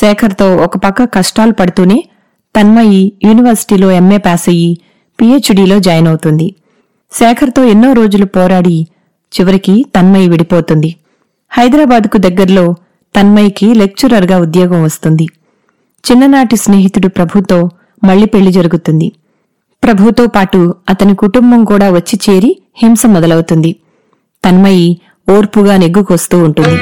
శేఖర్తో ఒక పక్క కష్టాలు పడుతూనే తన్మయి యూనివర్సిటీలో ఎంఏ పాస్ అయ్యి పీహెచ్డీలో జాయిన్ అవుతుంది. శేఖర్తో ఎన్నో రోజులు పోరాడి చివరికి తన్మయి విడిపోతుంది. హైదరాబాద్కు దగ్గరలో తన్మయికి లెక్చరర్గా ఉద్యోగం వస్తుంది. చిన్ననాటి స్నేహితుడు ప్రభుతో మళ్ళీ పెళ్ళి జరుగుతుంది. ప్రభుతో పాటు అతని కుటుంబం కూడా వచ్చి చేరి హింస మొదలవుతుంది. తన్మయి ఓర్పుగా నెగ్గుకొస్తూ ఉంటుంది.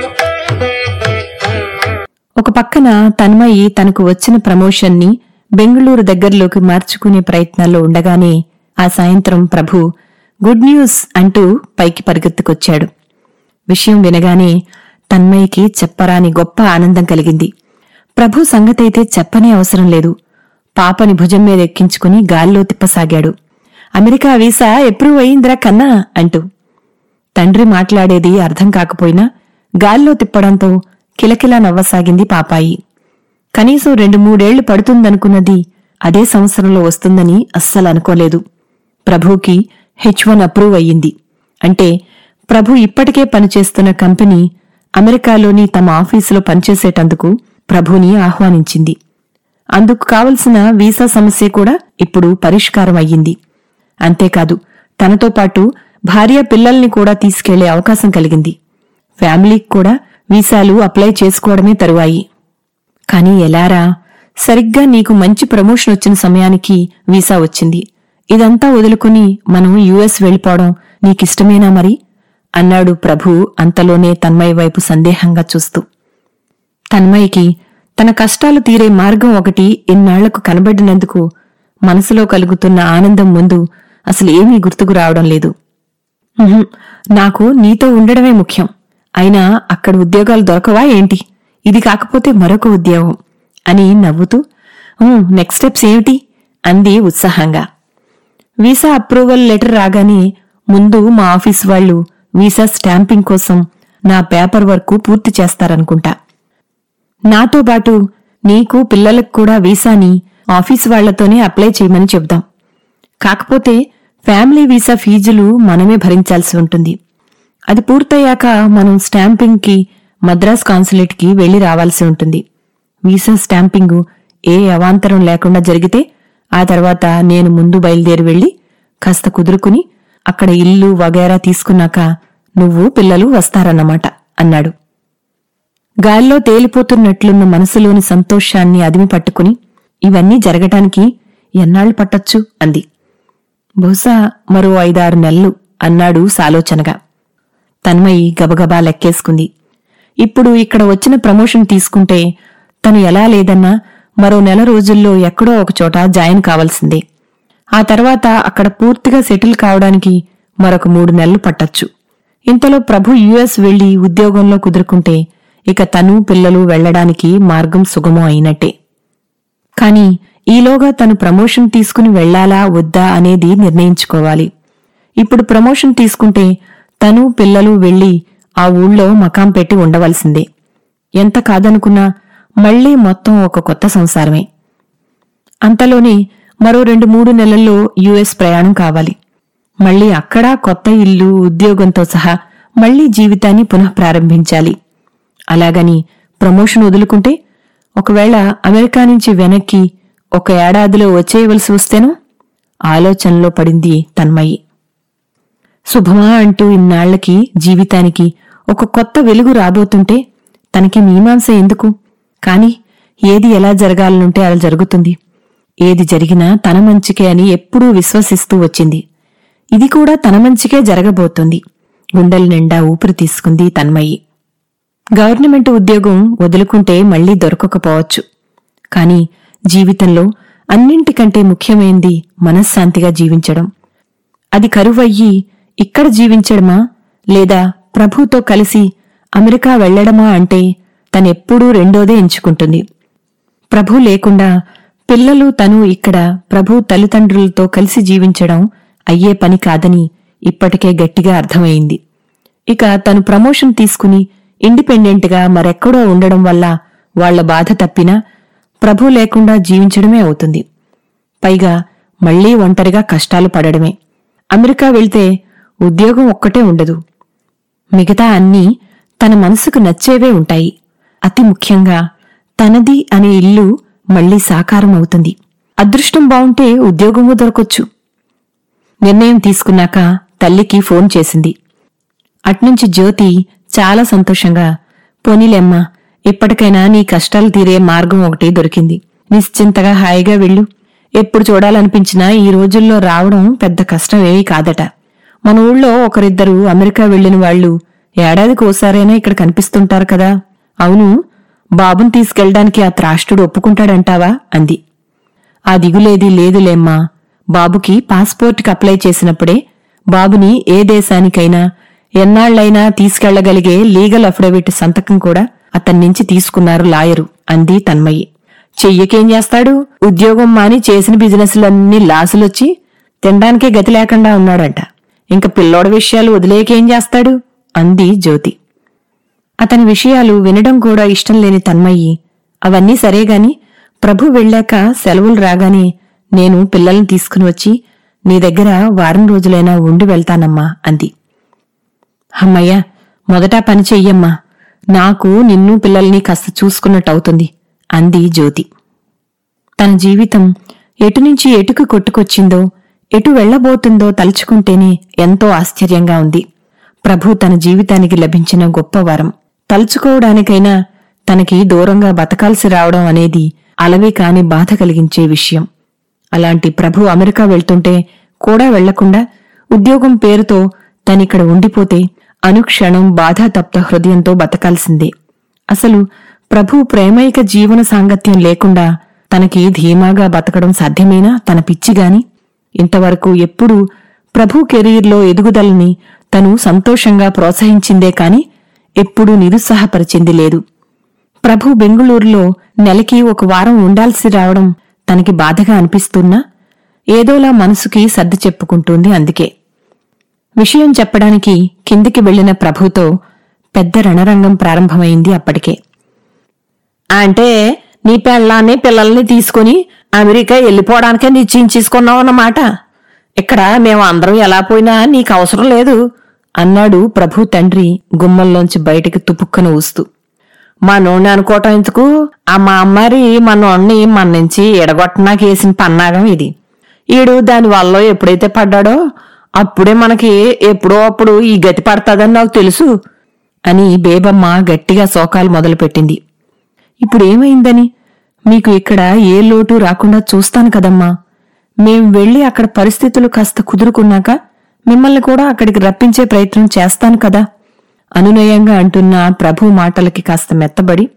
ఒక పక్కన తన్మయి తనకు వచ్చిన ప్రమోషన్ని బెంగళూరు దగ్గరలోకి మార్చుకునే ప్రయత్నాల్లో ఉండగానే ఆ సాయంత్రం ప్రభు గుడ్ న్యూస్ అంటూ పైకి పరిగెత్తుకొచ్చాడు. విషయం వినగానే తన్మయికి చెప్పరాని గొప్ప ఆనందం కలిగింది. ప్రభు సంగతైతే చెప్పనే అవసరం లేదు. పాపని భుజం మీద ఎక్కించుకుని గాల్లో తిప్పసాగాడు. అమెరికా వీసా ఎప్రూవ్ అయిందిరా కన్నా అంటూ. తండ్రి మాట్లాడేది అర్థం కాకపోయినా గాల్లో తిప్పడంతో కిలకిలా నవ్వసాగింది పాపాయి. కనీసం రెండు మూడేళ్ళు పడుతుందనుకున్నది అదే సంవత్సరంలో వస్తుందని అస్సలు అనుకోలేదు. ప్రభుకి హెచ్ వన్ అప్రూవ్ అయ్యింది. అంటే ప్రభు ఇప్పటికే పనిచేస్తున్న కంపెనీ అమెరికాలోని తమ ఆఫీసులో పనిచేసేటందుకు ప్రభుని ఆహ్వానించింది. అందుకు కావలసిన వీసా సమస్య కూడా ఇప్పుడు పరిష్కారం అయ్యింది. అంతేకాదు తనతో పాటు భార్య పిల్లల్ని కూడా తీసుకెళ్ళే అవకాశం కలిగింది. ఫ్యామిలీకి కూడా వీసాలు అప్లై చేసుకోవడమే తరువాయి. కాని ఎలారా? సరిగ్గా నీకు మంచి ప్రమోషన్ వచ్చిన సమయానికి వీసా వచ్చింది. ఇదంతా వదులుకుని మనం యుఎస్ వెళ్ళిపోవడం నీకిష్టమేనా మరి? అన్నాడు ప్రభు అంతలోనే తన్మయ్య వైపు సందేహంగా చూస్తూ. తన్మయ్యకి తన కష్టాలు తీరే మార్గం ఒకటి ఇన్నాళ్ళకు కనబడినందుకు మనసులో కలుగుతున్న ఆనందం ముందు అసలేమీ గుర్తుకు రావడం లేదు. నాకు నీతో ఉండడమే ముఖ్యం. అయినా అక్కడ ఉద్యోగాలు దొరకవా ఏంటి? ఇది కాకపోతే మరొక ఉద్యోగం అని నవ్వుతూ నెక్స్ట్ స్టెప్స్ ఏమిటి? అంది ఉత్సాహంగా. వీసా అప్రూవల్ లెటర్ రాగానే ముందు మా ఆఫీస్ వాళ్ళు వీసా స్టాంపింగ్ కోసం నా పేపర్ వర్క్ పూర్తి చేస్తారనుకుంటా. నాతో పాటు నీకు పిల్లలకు కూడా వీసాని ఆఫీస్ వాళ్ళతోనే అప్లై చేయమని చెప్దాం కాకపోతే ఫ్యామిలీ వీసా ఫీజులు మనమే భరించాల్సి ఉంటుంది. అది పూర్తయ్యాక మనం స్టాంపింగ్కి మద్రాస్ కాన్సులేట్కి వెళ్ళి రావాల్సి ఉంటుంది. వీసా స్టాంపింగు ఏ అవాంతరం లేకుండా జరిగితే ఆ తర్వాత నేను ముందు బయలుదేరి వెళ్ళి కాస్త కుదురుకుని అక్కడ ఇల్లు వగైరా తీసుకున్నాక నువ్వు పిల్లలు వస్తారన్నమాట అన్నాడు. గాల్లో తేలిపోతున్నట్లున్న మనసులోని సంతోషాన్ని అదిమి పట్టుకుని ఇవన్నీ జరగటానికి ఎన్నాళ్ళు పట్టొచ్చు? అంది. బహుశా మరో ఐదారు నెలలు అన్నాడు సాలోచనగా. తన్మయి గబగబా లెక్కేసుకుంది. ఇప్పుడు ఇక్కడ వచ్చిన ప్రమోషన్ తీసుకుంటే తను ఎలా లేదన్నా మరో నెల రోజుల్లో ఎక్కడో ఒకచోట జాయిన్ కావాల్సిందే. ఆ తర్వాత అక్కడ పూర్తిగా సెటిల్ కావడానికి మరొక మూడు నెలలు పట్టొచ్చు. ఇంతలో ప్రభు యుఎస్ వెళ్ళి ఉద్యోగంలో కుదురుకుంటే ఇక తను పిల్లలు వెళ్ళడానికి మార్గం సుగమం అయినట్టే. కాని ఈలోగా తను ప్రమోషన్ తీసుకుని వెళ్ళాలా వద్దా అనేది నిర్ణయించుకోవాలి. ఇప్పుడు ప్రమోషన్ తీసుకుంటే తను పిల్లలు వెళ్ళి ఆ ఊళ్ళో మకాం పెట్టి ఉండవలసిందే. ఎంత కాదనుకున్నా మళ్ళీ మొత్తం ఒక కొత్త సంసారమే. అంతలోనే మరో రెండు మూడు నెలల్లో యుఎస్ ప్రయాణం కావాలి. మళ్ళీ అక్కడ కొత్త ఇల్లు ఉద్యోగంతో సహా మళ్ళీ జీవితాన్ని పునః ప్రారంభించాలి. అలాగని ప్రమోషన్ వదులుకుంటే ఒకవేళ అమెరికా నుంచి వెనక్కి ఒక ఏడాదిలో వచ్చేయవలసి వస్తేనో ఆలోచనలో పడింది తన్మయి. శుభమా అంటూ ఇన్నాళ్ళకి జీవితానికి ఒక కొత్త వెలుగు రాబోతుంటే తనకి మీమాంస ఎందుకు? కాని ఏది ఎలా జరగాలనుంటే అలా జరుగుతుంది. ఏది జరిగినా తన మంచికే అని ఎప్పుడూ విశ్వసిస్తూ వచ్చింది. ఇది కూడా తన మంచికే జరగబోతుంది. గుండెల నిండా ఊపిరి తీసుకుంది తన్మయి. గవర్నమెంట్ ఉద్యోగం వదులుకుంటే మళ్ళీ దొరకకపోవచ్చు. కాని జీవితంలో అన్నింటికంటే ముఖ్యమైంది మనశ్శాంతిగా జీవించడం. అది కరువయ్యి ఇక్కడ జీవించడమా? లేదా ప్రభుతో కలిసి అమెరికా వెళ్ళడమా అంటే తనెప్పుడూ రెండోదే ఎంచుకుంటుంది. ప్రభు లేకుండా పిల్లలు తను ఇక్కడ ప్రభు తల్లిదండ్రులతో కలిసి జీవించడం అయ్యే పని కాదని ఇప్పటికే గట్టిగా అర్థమైంది. ఇక తను ప్రమోషన్ తీసుకుని ఇండిపెండెంట్గా మరెక్కడో ఉండడం వల్ల వాళ్ళ బాధ తప్పినా ప్రభు లేకుండా జీవించడమే అవుతుంది. పైగా మళ్ళీ ఒంటరిగా కష్టాలు పడడమే. అమెరికా వెళ్తే ఉద్యోగం ఒక్కటే ఉండదు. మిగతా అన్నీ తన మనసుకు నచ్చేవే ఉంటాయి. అతి ముఖ్యంగా తనది అనే ఇల్లు మళ్ళీ సాకారం అవుతుంది. అదృష్టం బావుంటే ఉద్యోగమూ దొరకొచ్చు. నిర్ణయం తీసుకున్నాక తల్లికి ఫోన్ చేసింది. అట్నుంచి జ్యోతి చాలా సంతోషంగా పోనీలేమ్మ ఇప్పటికైనా నీ కష్టాలు తీరే మార్గం ఒకటి దొరికింది. నిశ్చింతగా హాయిగా వెళ్ళు. ఎప్పుడు చూడాలనిపించినా ఈ రోజుల్లో రావడం పెద్ద కష్టమేమీ కాదట. మన ఊళ్ళో ఒకరిద్దరు అమెరికా వెళ్ళిన వాళ్ళు ఏడాదికి ఓసారైనా ఇక్కడ కనిపిస్తుంటారు కదా. అవును బాబుని తీసుకెళ్ళడానికి ఆ త్రాష్టుడు ఒప్పుకుంటాడంటావా? అంది. ఆ దిగులేది లేదులేమ్మా. బాబుకి పాస్పోర్ట్కి అప్లై చేసినప్పుడే బాబుని ఏ దేశానికైనా ఎన్నాళ్ళైనా తీసుకెళ్ళగలిగే లీగల్ అఫిడవిట్ సంతకం కూడా అతన్నించి తీసుకున్నారు లాయరు అంది తన్మయి. చెయ్యకేం చేస్తాడు? ఉద్యోగం మాని చేసిన బిజినెస్లన్నీ లాసులొచ్చి తినడానికే గతి లేకుండా ఉన్నాడంట. ఇంక పిల్లోడ విషయాలు వదిలేకేం చేస్తాడు? అంది జ్యోతి. అతని విషయాలు వినడం కూడా ఇష్టం లేని తన్మయ్యి అవన్నీ సరేగాని ప్రభు వెళ్ళాక సెలవులు రాగానే నేను పిల్లల్ని తీసుకుని వచ్చి నీ దగ్గర వారం రోజులైనా ఉండి వెళ్తానమ్మా అంది. అమ్మయ్య మొదట పని చెయ్యమ్మా. నాకు నిన్ను పిల్లల్ని కాస్త చూసుకున్నట్టవుతుంది అంది జ్యోతి. తన జీవితం ఎటునుంచి ఎటుకు కొట్టుకొచ్చిందో ఎటు వెళ్ళబోతుందో తలుచుకుంటేనే ఎంతో ఆశ్చర్యంగా ఉంది. ప్రభు తన జీవితానికి లభించిన గొప్ప వరం. తలుచుకోవడానికైనా తనకి దూరంగా బతకాల్సి రావడం అనేది అలవి కాని బాధ కలిగించే విషయం. అలాంటి ప్రభు అమెరికా వెళ్తుంటే కూడా వెళ్ళకుండా ఉద్యోగం పేరుతో తనిక్కడ ఉండిపోతే అనుక్షణం బాధాతప్త హృదయంతో బతకాల్సిందే. అసలు ప్రభు ప్రేమైక జీవన సాంగత్యం లేకుండా తనకి ధీమాగా బతకడం సాధ్యమేనా తన పిచ్చిగాని ఇంతవరకు ఎప్పుడూ ప్రభు కెరీర్లో ఎదుగుదలని తను సంతోషంగా ప్రోత్సహించిందే కాని ఎప్పుడూ నిరుత్సాహపరిచింది లేదు. ప్రభు బెంగుళూరులో నెలకి ఒక వారం ఉండాల్సి రావడం తనకి బాధగా అనిపిస్తున్నా ఏదోలా మనసుకి సర్ది చెప్పుకుంటుంది అందుకే. విషయం చెప్పడానికి కిందికి వెళ్ళిన ప్రభుతో పెద్ద రణరంగం ప్రారంభమైంది అప్పటికే. అంటే నీ పెళ్ళాన్ని పిల్లల్ని తీసుకుని అమెరికా వెళ్ళిపోవడానికే నిశ్చయించేసుకున్నావన్నమాట ఇక్కడ మేము అందరం ఎలా పోయినా నీకు అవసరం లేదు అన్నాడు ప్రభు తండ్రి గుమ్మల్లోంచి బయటికి తుపుక్కన ఊస్తూ మనోణ్ణి అనుకోవటం ఎందుకు? ఆ మా అమ్మారి మనోణ్ణి మన నుంచి ఎడగొట్టనాకేసిన పన్నాగం ఇది. ఈడు దాని వల్ల ఎప్పుడైతే పడ్డాడో అప్పుడే మనకి ఎప్పుడో అప్పుడు ఈ గతి పడతాదని నాకు తెలుసు అని బేబమ్మ గట్టిగా శోకాలు మొదలుపెట్టింది. ఇప్పుడేమైందని? మీకు ఇక్కడ ఏ లోటు రాకుండా చూస్తాను కదమ్మా. మేం వెళ్ళి అక్కడ పరిస్థితులు కాస్త కుదురుకున్నాక మిమ్మల్ని కూడా అక్కడికి రప్పించే ప్రయత్నం చేస్తాను కదా. అనునయంగా అంటున్న ప్రభు మాటలకి కాస్త మెత్తబడి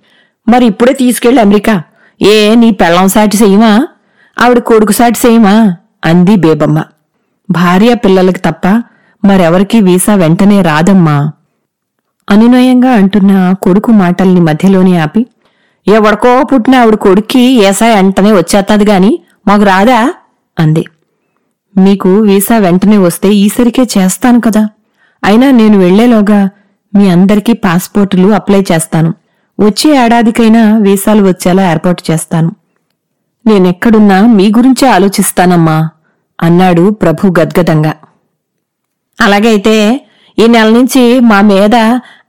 మరి ఇప్పుడే తీసుకెళ్ళి అమెరికా. ఏ నీ పెళ్ళం సాటి చేయమా ఆవిడ కొడుకు సాటి చేయమా అంది బేబమ్మ. భార్య పిల్లలకి తప్ప మరెవరికీ వీసా వెంటనే రాదమ్మా. అనునయంగా అంటున్న కొడుకు మాటల్ని మధ్యలోనే ఆపి ఎవడికో పుట్టిన ఆవిడ కొడుక్కి ఏసా వెంటనే వచ్చేస్తుంది గాని మాకు రాదా? అంది. మీకు వీసా వెంటనే వస్తే ఈసరికే చేస్తాను కదా. అయినా నేను వెళ్ళేలోగా మీ అందరికీ పాస్పోర్టులు అప్లై చేస్తాను. వచ్చే ఏడాదికైనా వీసాలు వచ్చేలా ఏర్పాటు చేస్తాను. నేనెక్కడున్నా మీ గురించే ఆలోచిస్తానమ్మా అన్నాడు ప్రభు గద్గదంగా. అలాగైతే ఈ నెల నుంచి మా మీద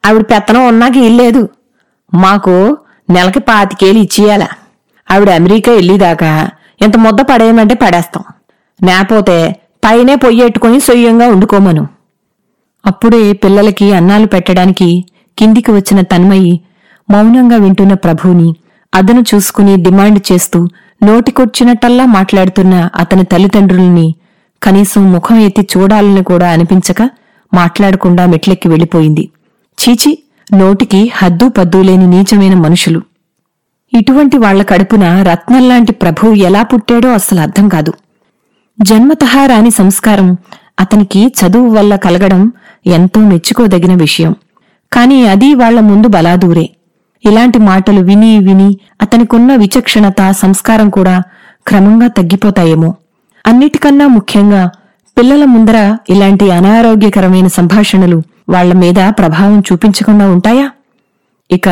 ఆవిడ పెత్తనం ఉన్నాక ఇల్లేదు. మాకు నెలకి పాతికేలు ఇచ్చేయాల? ఆవిడ అమెరికా వెళ్ళిదాకా ఇంత ముద్ద పడేయమంటే పడేస్తాం. లేకపోతే పైనే పొయ్యెట్టుకుని సొయ్యంగా ఉండుకోమను అప్పుడే పిల్లలకి అన్నాలు పెట్టడానికి కిందికి వచ్చిన తన్మయి మౌనంగా వింటున్న ప్రభువుని అదను చూసుకుని డిమాండ్ చేస్తూ నోటికొచ్చినట్టల్లా మాట్లాడుతున్న అతని తల్లిదండ్రుల్ని కనీసం ముఖం ఎత్తి చూడాలని కూడా అనిపించక మాట్లాడకుండా మెట్లెక్కి వెళ్ళిపోయింది. చీచి నోటికి హద్దు పద్దు లేని నీచమైన మనుషులు. ఇటువంటి వాళ్ళ కడుపున రత్నంలాంటి ప్రభువు ఎలా పుట్టాడో అస్సలు అర్థం కాదు. జన్మతహా రాని సంస్కారం అతనికి చదువు వల్ల కలగడం ఎంతో మెచ్చుకోదగిన విషయం. కాని అది వాళ్ళ ముందు బలాదూరే. ఇలాంటి మాటలు విని విని అతనికున్న విచక్షణత సంస్కారం కూడా క్రమంగా తగ్గిపోతాయేమో. అన్నిటికన్నా ముఖ్యంగా పిల్లల ముందర ఇలాంటి అనారోగ్యకరమైన సంభాషణలు వాళ్ళ మీద ప్రభావం చూపించకుండా ఉంటాయా? ఇక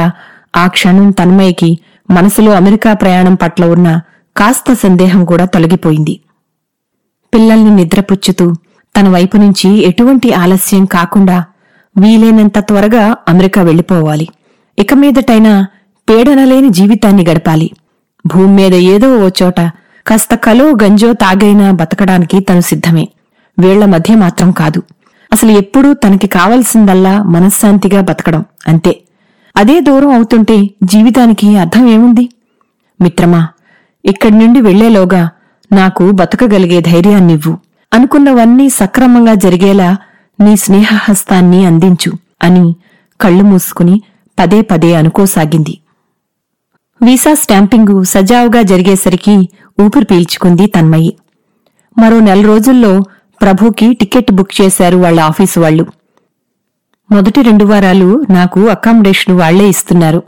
ఆ క్షణం తన్మయ్యకి మనసులో అమెరికా ప్రయాణం పట్ల ఉన్న కాస్త సందేహం కూడా తొలగిపోయింది. పిల్లల్ని నిద్రపుచ్చుతూ తన వైపు నుంచి ఎటువంటి ఆలస్యం కాకుండా వీలైనంత త్వరగా అమెరికా వెళ్ళిపోవాలి. ఇక మీదటైనా పీడనలేని జీవితాన్ని గడపాలి. భూమి మీద ఏదో ఓ చోట కాస్త కలో గంజో తాగైనా బతకడానికి తను సిద్ధమే. వీళ్ళ మధ్య మాత్రం కాదు. అసలు ఎప్పుడూ తనకి కావలసిందల్లా మనశ్శాంతిగా బతకడం అంతే. అదే దూరం అవుతుంటే జీవితానికి అర్థం ఏముంది? మిత్రమా ఇక్కడి నుండి వెళ్ళేలోగా నాకు బతకగలిగే ధైర్యాన్నివ్వు. అనుకున్నవన్నీ సక్రమంగా జరిగేలా నీ స్నేహహస్తాన్ని అందించు అని కళ్ళు మూసుకుని పదే పదే అనుకోసాగింది. వీసా స్టాంపింగు సజావుగా జరిగేసరికి ఊపిరి పీల్చుకుంది తన్మయి. మరో నెల రోజుల్లో ప్రభుకి టికెట్ బుక్ చేశారు వాళ్ళ ఆఫీసు వాళ్ళు. మొదటి రెండు వారాలు నాకు అకామిడేషన్ వాళ్ళే ఇస్తున్నారు.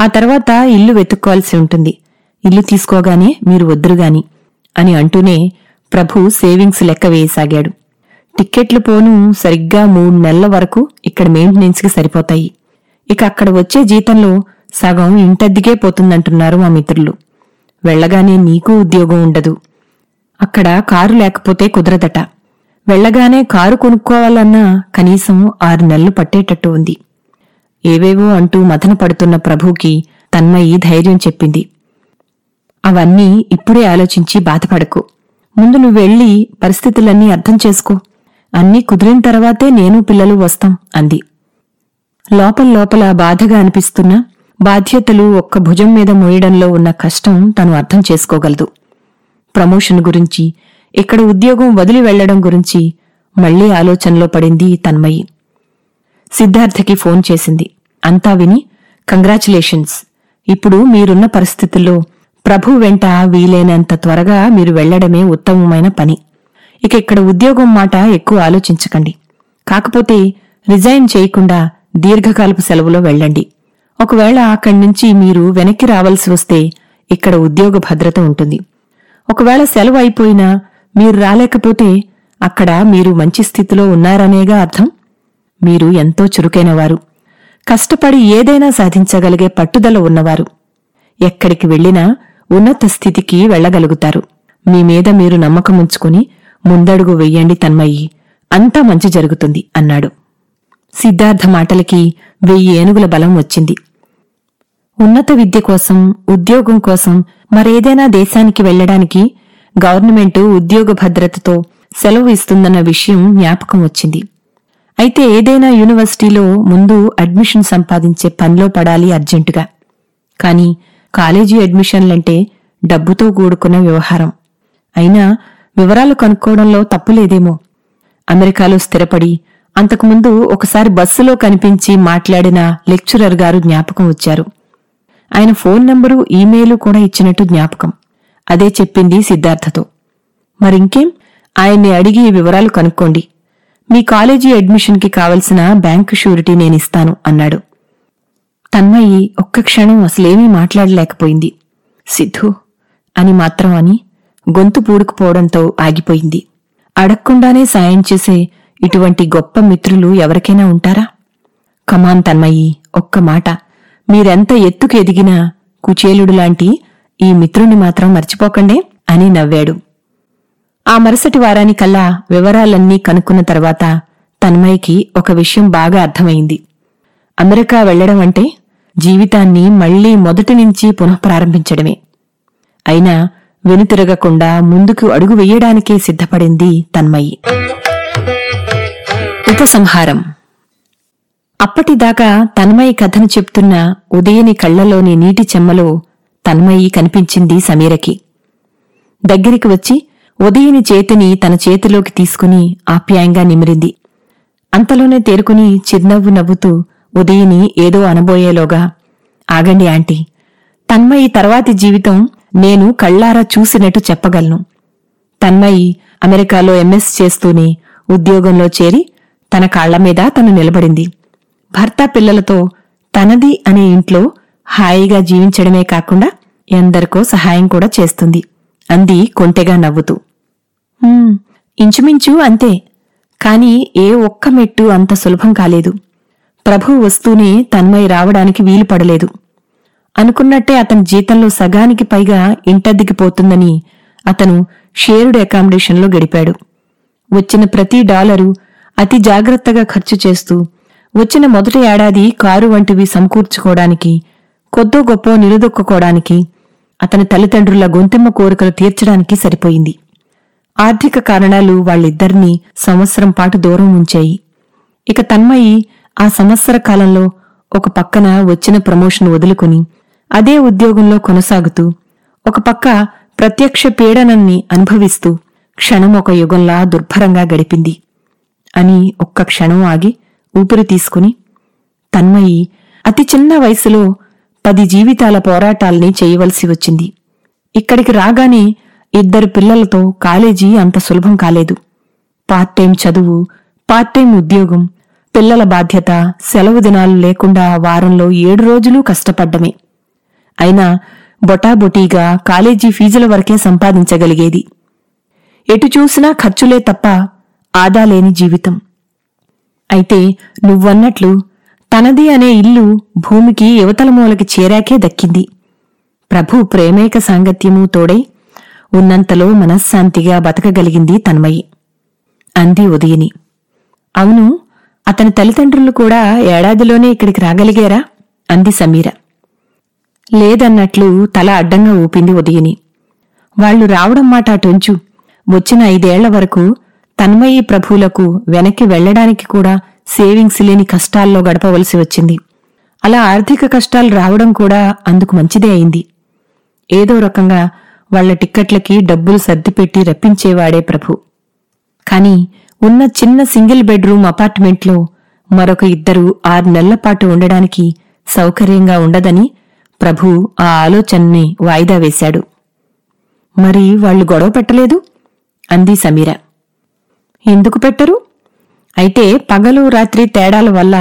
ఆ తర్వాత ఇల్లు వెతుక్కోవాల్సి ఉంటుంది. ఇల్లు తీసుకోగానే మీరు వద్దురుగాని అని అంటూనే ప్రభు సేవింగ్స్ లెక్క వేయసాగాడు. టిక్కెట్లు పోను సరిగ్గా మూడు నెలల వరకు ఇక్కడ మెయింటెనెన్స్కి సరిపోతాయి. ఇక అక్కడ వచ్చే జీతంలో సగం ఇంటద్దికే పోతుందంటున్నారు మా మిత్రులు. వెళ్ళగానే నీకు ఉద్యోగం ఉండదు. అక్కడ కారు లేకపోతే కుదరదట. వెళ్ళగానే కారు కొనుక్కోవాలన్నా కనీసం ఆరు నెలలు పట్టేటట్టు ఉంది. ఏవేవో అంటూ మథన పడుతున్న ప్రభుకి తన్మయి ధైర్యం చెప్పింది. అవన్నీ ఇప్పుడే ఆలోచించి బాధపడకు. ముందు నువ్వెళ్ళి పరిస్థితులన్నీ అర్థం చేసుకో. అన్నీ కుదిరిన తర్వాతే నేను పిల్లలు వస్తాం అంది. లోపల లోపల బాధగా అనిపిస్తున్నా బాధ్యతలు ఒక్క భుజం మీద మోయడంలో ఉన్న కష్టం తను అర్థం చేసుకోగలదు. ప్రమోషన్ గురించి ఇక్కడ ఉద్యోగం వదిలి వెళ్ళడం గురించి మళ్ళీ ఆలోచనలో పడింది తన్మయి. సిద్ధార్థకి ఫోన్ చేసింది. అంతా విని కంగ్రాచులేషన్స్. ఇప్పుడు మీరున్న పరిస్థితుల్లో ప్రభు వెంట వీలైనంత త్వరగా మీరు వెళ్ళడమే ఉత్తమమైన పని. ఇక ఇక్కడ ఉద్యోగం మాట ఎక్కువ ఆలోచించకండి. కాకపోతే రిజైన్ చేయకుండా దీర్ఘకాలపు సెలవులో వెళ్ళండి. ఒకవేళ అక్కడి నుంచి మీరు వెనక్కి రావాల్సి వస్తే ఇక్కడ ఉద్యోగ భద్రత ఉంటుంది. ఒకవేళ సెలవు అయిపోయినా మీరు రాలేకపోతే అక్కడ మీరు మంచి స్థితిలో ఉన్నారనేగా అర్థం? మీరు ఎంతో చురుకైనవారు. కష్టపడి ఏదైనా సాధించగలిగే పట్టుదల ఉన్నవారు. ఎక్కడికి వెళ్ళినా ఉన్నత స్థితికి వెళ్ళగలుగుతారు మీ మీద మీరు నమ్మకముంచుకుని ముందడుగు వెయ్యండి తన్మయ్యి. అంతా మంచి జరుగుతుంది అన్నాడు. సిద్ధార్థ మాటలకి వెయ్యి ఏనుగుల బలం వచ్చింది. ఉన్నత విద్య కోసం ఉద్యోగం కోసం మరేదైనా దేశానికి వెళ్ళడానికి గవర్నమెంటు ఉద్యోగ భద్రతతో సెలవు ఇస్తుందన్న విషయం జ్ఞాపకం వచ్చింది. అయితే ఏదైనా యూనివర్సిటీలో ముందు అడ్మిషన్ సంపాదించే పనిలో పడాలి అర్జెంటుగా. కాని కాలేజీ అడ్మిషన్లంటే డబ్బుతో కూడుకున్న వ్యవహారం. అయినా వివరాలు కనుక్కోవడంలో తప్పులేదేమో. అమెరికాలో స్థిరపడి అంతకుముందు ఒకసారి బస్సులో కనిపించి మాట్లాడిన లెక్చరర్ గారు జ్ఞాపకం వచ్చారు. ఆయన ఫోన్ నంబరు ఈమెయిల్ కూడా ఇచ్చినట్టు జ్ఞాపకం. అదే చెప్పింది సిద్ధార్థతో. మరింకేం ఆయన్ని అడిగి వివరాలు కనుక్కోండి. మీ కాలేజీ అడ్మిషన్కి కావలసిన బ్యాంకు షూరిటీ నేనిస్తాను అన్నాడు. తన్మయి ఒక్క క్షణం అసలేమీ మాట్లాడలేకపోయింది. సిద్ధు అని మాత్రం అని గొంతు పూడుకుపోవడంతో ఆగిపోయింది. అడగకుండానే సాయం చేసే ఇటువంటి గొప్ప మిత్రులు ఎవరికైనా ఉంటారా? కమాన్ తన్మయి ఒక్క మాట. మీరెంత ఎత్తుకు ఎదిగినా కుచేలుడులాంటి ఈ మిత్రుణ్ణి మాత్రం మర్చిపోకండే అని నవ్వాడు. ఆ మరుసటి వారానికల్లా వివరాలన్నీ కనుక్కున్న తర్వాత తన్మయ్యకి ఒక విషయం బాగా అర్థమైంది. అమెరికా వెళ్ళడం అంటే జీవితాన్ని మళ్ళీ మొదటి నుంచి పునఃప్రారంభించడమే అయినా వెనుతిరగకుండా ముందుకు అడుగు వెయ్యడానికే సిద్ధపడింది తన్మయి ఉపసంహారం. అప్పటిదాకా తన్మయి కథను చెప్తున్న ఉదయని కళ్ళలోని నీటి చెమ్మలో తన్మయి కనిపించింది సమీరకి. దగ్గరికి వచ్చి ఉదయని చేతిని తన చేతిలోకి తీసుకుని ఆప్యాయంగా నిమిరింది. అంతలోనే తేరుకుని చిరునవ్వు నవ్వుతూ ఉదయని ఏదో అనబోయేలోగా ఆగండి ఆంటీ తన్మయి తర్వాతి జీవితం నేను కళ్ళారా చూసినట్టు చెప్పగలను. తన్మయి అమెరికాలో ఎంఎస్ చేస్తూనే ఉద్యోగంలో చేరి తన కాళ్ళ మీద తను నిలబడింది. భర్త పిల్లలతో తనది అనే ఇంట్లో హాయిగా జీవించడమే కాకుండా ఎందరికో సహాయం కూడా చేస్తుంది. అంది కొంటెగా నవ్వుతూ. ఇంచుమించు అంతే. కాని ఏ ఒక్క మెట్టు అంత సులభం కాలేదు. ప్రభు వస్తూనే తన్మయి రావడానికి వీలు పడలేదు. అనుకున్నట్టే అతని జీతంలో సగానికి పైగా ఇంటద్దికి పోతుందని అతను షేరుడ్ అకామిడేషన్లో గడిపాడు. వచ్చిన ప్రతి డాలరు అతి జాగ్రత్తగా ఖర్చు చేస్తూ వచ్చిన మొదటి ఏడాది కారు వంటివి సమకూర్చుకోవడానికి కొద్దో గొప్ప నిలదొక్కుకోవడానికి అతని తల్లిదండ్రుల గొంతెమ్మ కోరికలు తీర్చడానికి సరిపోయింది. ఆర్థిక కారణాలు వాళ్ళిద్దరినీ సంవత్సరం పాటు దూరం ఉంచాయి. ఇక తన్మయి ఆ సంవత్సర కాలంలో ఒక పక్కన వచ్చిన ప్రమోషన్ వదులుకుని అదే ఉద్యోగంలో కొనసాగుతూ ఒక పక్క ప్రత్యక్ష పీడనాన్ని అనుభవిస్తూ క్షణం ఒక యుగంలా దుర్భరంగా గడిపింది అని ఒక్క క్షణం ఆగి ఊపిరి తీసుకుని తన్మయి అతి చిన్న వయసులో పది జీవితాల పోరాటాల్ని చేయవలసి వచ్చింది. ఇక్కడికి రాగానే ఇద్దరు పిల్లలతో కాలేజీ అంత సులభం కాలేదు. పార్ట్ టైం చదువు పార్ట్ టైం ఉద్యోగం పిల్లల బాధ్యత సెలవు దినాలు లేకుండా వారంలో ఏడు రోజులు కష్టపడ్డమే. అయినా బొటాబొటీగా కాలేజీ ఫీజుల వరకే సంపాదించగలిగేది. ఎటు చూసినా ఖర్చులే తప్ప ఆదా లేని జీవితం. అయితే నువ్వన్నట్లు తనది అనే ఇల్లు భూమికి యువతల మూలకి చేరాకే దక్కింది. ప్రభు ప్రేమేక సాంగత్యము తోడై ఉన్నంతలో మనశ్శాంతిగా బతకగలిగింది తన్మయి. అంది ఉదయని. అవును అతని తల్లిదండ్రులు కూడా ఏడాదిలోనే ఇక్కడికి రాగలిగారా? అంది సమీర. లేదన్నట్లు తల అడ్డంగా ఊపింది ఉదయని. వాళ్ళు రావడం మాట అటుంచు వచ్చిన ఐదేళ్ళ వరకు తన్మయి ప్రభువులకు వెనక్కి వెళ్ళడానికి కూడా సేవింగ్స్ లేని కష్టాల్లో గడపవలసి వచ్చింది. అలా ఆర్థిక కష్టాలు రావడం కూడా అందుకు మంచిదే అయింది. ఏదో రకంగా వాళ్ళ టిక్కెట్లకి డబ్బులు సర్దిపెట్టి రప్పించేవాడే ప్రభు. కాని ఉన్న చిన్న సింగిల్ బెడ్రూమ్ అపార్ట్మెంట్లో మరొక ఇద్దరు ఆరు నెలలపాటు ఉండడానికి సౌకర్యంగా ఉండదని ప్రభు ఆ ఆలోచనని వాయిదా వేశాడు. మరి వాళ్ళు గొడవ పెట్టలేదు? అంది సమీర. ఎందుకు పెట్టరు? అయితే పగలు రాత్రి తేడాల వల్ల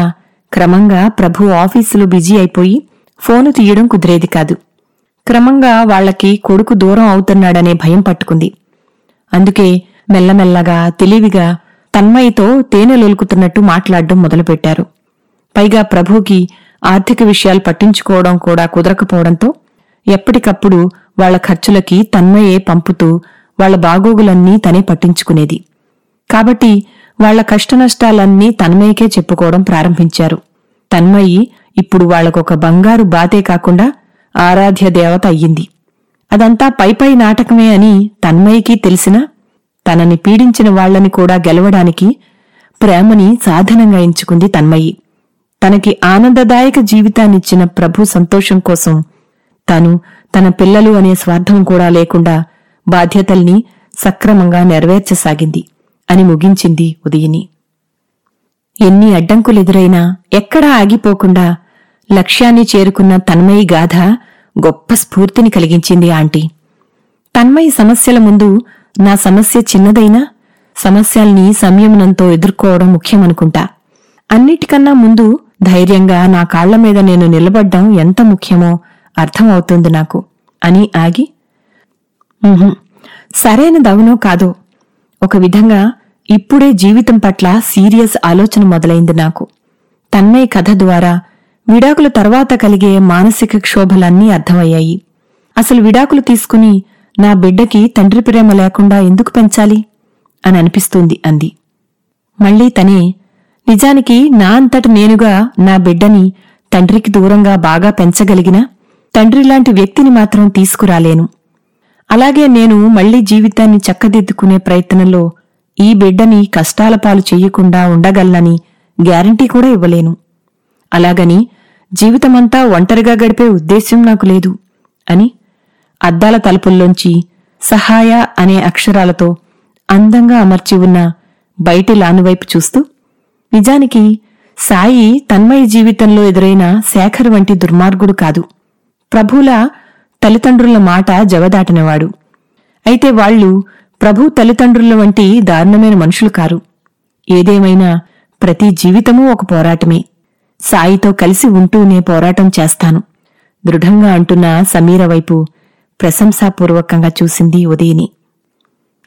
క్రమంగా ప్రభు ఆఫీసులు బిజీ అయిపోయి ఫోను తీయడం కుదిరేది కాదు. క్రమంగా వాళ్ళకి కొడుకు దూరం అవుతున్నాడనే భయం పట్టుకుంది. అందుకే మెల్లమెల్లగా తెలివిగా తన్మయితో తేనెలొలుకుతున్నట్టు మాట్లాడడం మొదలుపెట్టారు. పైగా ప్రభుకి ఆర్థిక విషయాలు పట్టించుకోవడం కూడా కుదరకపోవడంతో ఎప్పటికప్పుడు వాళ్ళ ఖర్చులకి తన్మయే పంపుతూ వాళ్ళ బాగోగులన్నీ తనే పట్టించుకునేది. కాబట్టి వాళ్ళ కష్టనష్టాలన్నీ తన్మయ్యకే చెప్పుకోవడం ప్రారంభించారు. తన్మయి ఇప్పుడు వాళ్ళకొక బంగారు బాతే కాకుండా ఆరాధ్య దేవత అయ్యింది. అదంతా పైపై నాటకమే అని తన్మయికి తెలిసినా తనని పీడించిన వాళ్ళని కూడా గెలవడానికి ప్రేమని సాధనంగా ఎంచుకుంది తన్మయి తనకి ఆనందదాయక జీవితాన్నిచ్చిన ప్రభు సంతోషం కోసం తాను తన పిల్లలు అనే స్వార్థం కూడా లేకుండా బాధ్యతల్ని సక్రమంగా నెరవేర్చసాగింది. అని ముగించింది ఉదయని. ఎన్ని అడ్డంకులెదురైనా ఎక్కడా ఆగిపోకుండా లక్ష్యాన్ని చేరుకున్న తన్మయి గాథ గొప్ప స్ఫూర్తిని కలిగించింది ఆంటీ. తన్మయి సమస్యల ముందు నా సమస్య చిన్నదైనా సమస్యల్ని సంయమనంతో ఎదుర్కోవడం ముఖ్యమనుకుంటా. అన్నిటికన్నా ముందు ధైర్యంగా నా కాళ్ళ మీద నేను నిలబడ్డం ఎంత ముఖ్యమో అర్థమవుతుంది నాకు అని ఆగి సరైన సరైనదవునో కాదో. ఒక విధంగా ఇప్పుడే జీవితం పట్ల సీరియస్ ఆలోచన మొదలైంది నాకు. తన్మయ కథ ద్వారా విడాకుల తర్వాత కలిగే మానసిక క్షోభలన్నీ అర్థమయ్యాయి. అసలు విడాకులు తీసుకుని నా బిడ్డకి తండ్రి ప్రేమ లేకుండా ఎందుకు పెంచాలి? అని అనిపిస్తుంది అంది. మళ్ళీ తనే నిజానికి నా అంతట నేనుగా నా బిడ్డని తండ్రికి దూరంగా బాగా పెంచగలిగినా తండ్రిలాంటి వ్యక్తిని మాత్రం తీసుకురాలేను. అలాగే నేను మళ్ళీ జీవితాన్ని చక్కదిద్దుకునే ప్రయత్నంలో ఈ బిడ్డని కష్టాల పాలు చెయ్యకుండా ఉండగలనని గ్యారంటీ కూడా ఇవ్వలేను. అలాగని జీవితమంతా ఒంటరిగా గడిపే ఉద్దేశ్యం నాకు లేదు అని అద్దాల తలుపుల్లోంచి సహాయ అనే అక్షరాలతో అందంగా అమర్చి ఉన్న బయటి లానువైపు చూస్తూ నిజానికి సాయి తన్మయ జీవితంలో ఎదురైన శేఖర్ వంటి దుర్మార్గుడు కాదు. ప్రభులా తల్లిదండ్రుల మాట జవదాటనివాడు. అయితే వాళ్ళు ప్రభు తల్లిదండ్రుల వంటి దారుణమైన మనుషులు కారు. ఏదేమైనా ప్రతి జీవితమూ ఒక పోరాటమే. సాయితో కలిసి ఉంటూనే పోరాటం చేస్తాను. దృఢంగా అంటున్న సమీర వైపు ప్రశంసాపూర్వకంగా చూసింది ఉదయని.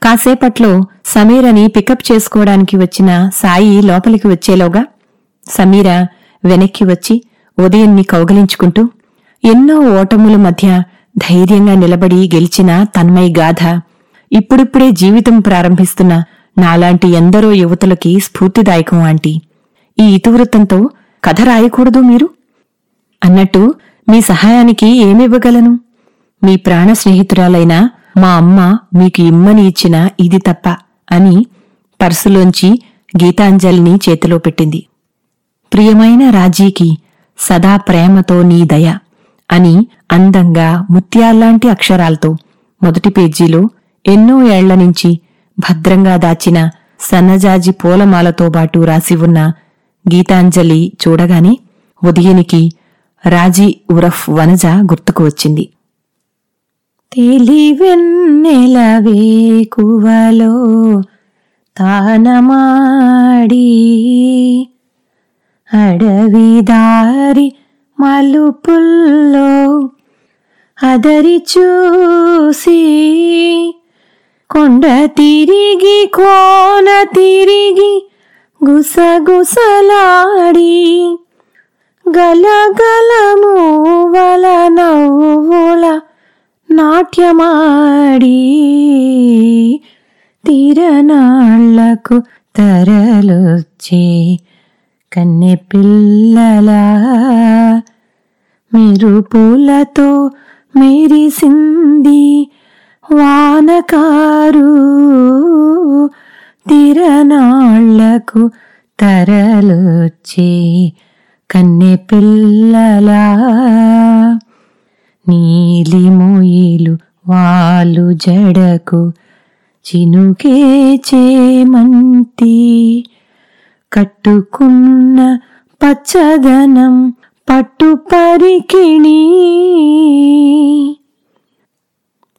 కాసేపట్లో సమీరని పికప్ చేసుకోవడానికి వచ్చిన సాయి లోపలికి వచ్చేలోగా సమీర వెనక్కి వచ్చి ఉదయన్ని కౌగలించుకుంటూ ఎన్నో ఓటముల మధ్య ధైర్యంగా నిలబడి గెలిచిన తన్మయ్ గాథ. ఇప్పుడిప్పుడే జీవితం ప్రారంభిస్తున్న నాలాంటి ఎందరో యువతులకి స్ఫూర్తిదాయకం ఆంటీ. ఈ ఇతివృత్తంతో కథ రాయకూడదు మీరు? అన్నట్టు మీ సహాయానికి ఏమివ్వగలను? మీ ప్రాణ స్నేహితురాలైన మా అమ్మ మీకు ఇమ్మని ఇచ్చిన ఇది తప్ప అని పర్సులోంచి గీతాంజలిని చేతిలో పెట్టింది. ప్రియమైన రాజీకి సదా ప్రేమతో నీ దయ. అని అందంగా ముత్యాల్లాంటి అక్షరాలతో మొదటి పేజీలో ఎన్నో ఏళ్ళ నుంచి భద్రంగా దాచిన సన్నజాజి పూలమాలతో బాటు రాసి ఉన్న గీతాంజలి చూడగానే ఉదయనికి రాజీ ఉరఫ్ వనజ గుర్తుకు వచ్చింది. తెలివెన్నెలవేకువలో తానమాడి అడవిదారి మలుపుల్లో అదరి చూసి కొండ తిరిగి కోన తిరిగి గుసగుసలాడి గలగలము వల నవ్వుల నాట్యమాడి తీరనాళ్ళకు తరలొచ్చే కన్నె పిల్లల మెరుపులతో మెరిసింది వానకారు. తిరనాళ్ళకు తరలొచ్చే కన్నె పిల్లలా నీలి మొయిలు వాలు జడకు చినుకే చేమంతి. కట్టుకున్న పచ్చదనం పట్టు పరికిణి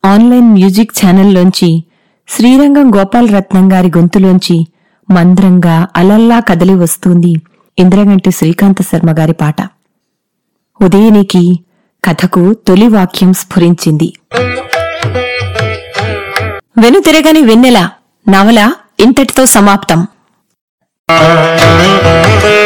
ఆన్లైన్ మ్యూజిక్ ఛానల్లోంచి శ్రీరంగం గోపాలరత్నం గారి గొంతులోంచి మంద్రంగా అలల్లా కదలి వస్తుంది ఇంద్రగంటి శ్రీకాంత శర్మ గారి పాట. ఉదయనికి కథకు తొలి వాక్యం స్ఫురించింది. వెనుతిరగని వెన్నెల నవల ఇంతటితో సమాప్తం. Thank you.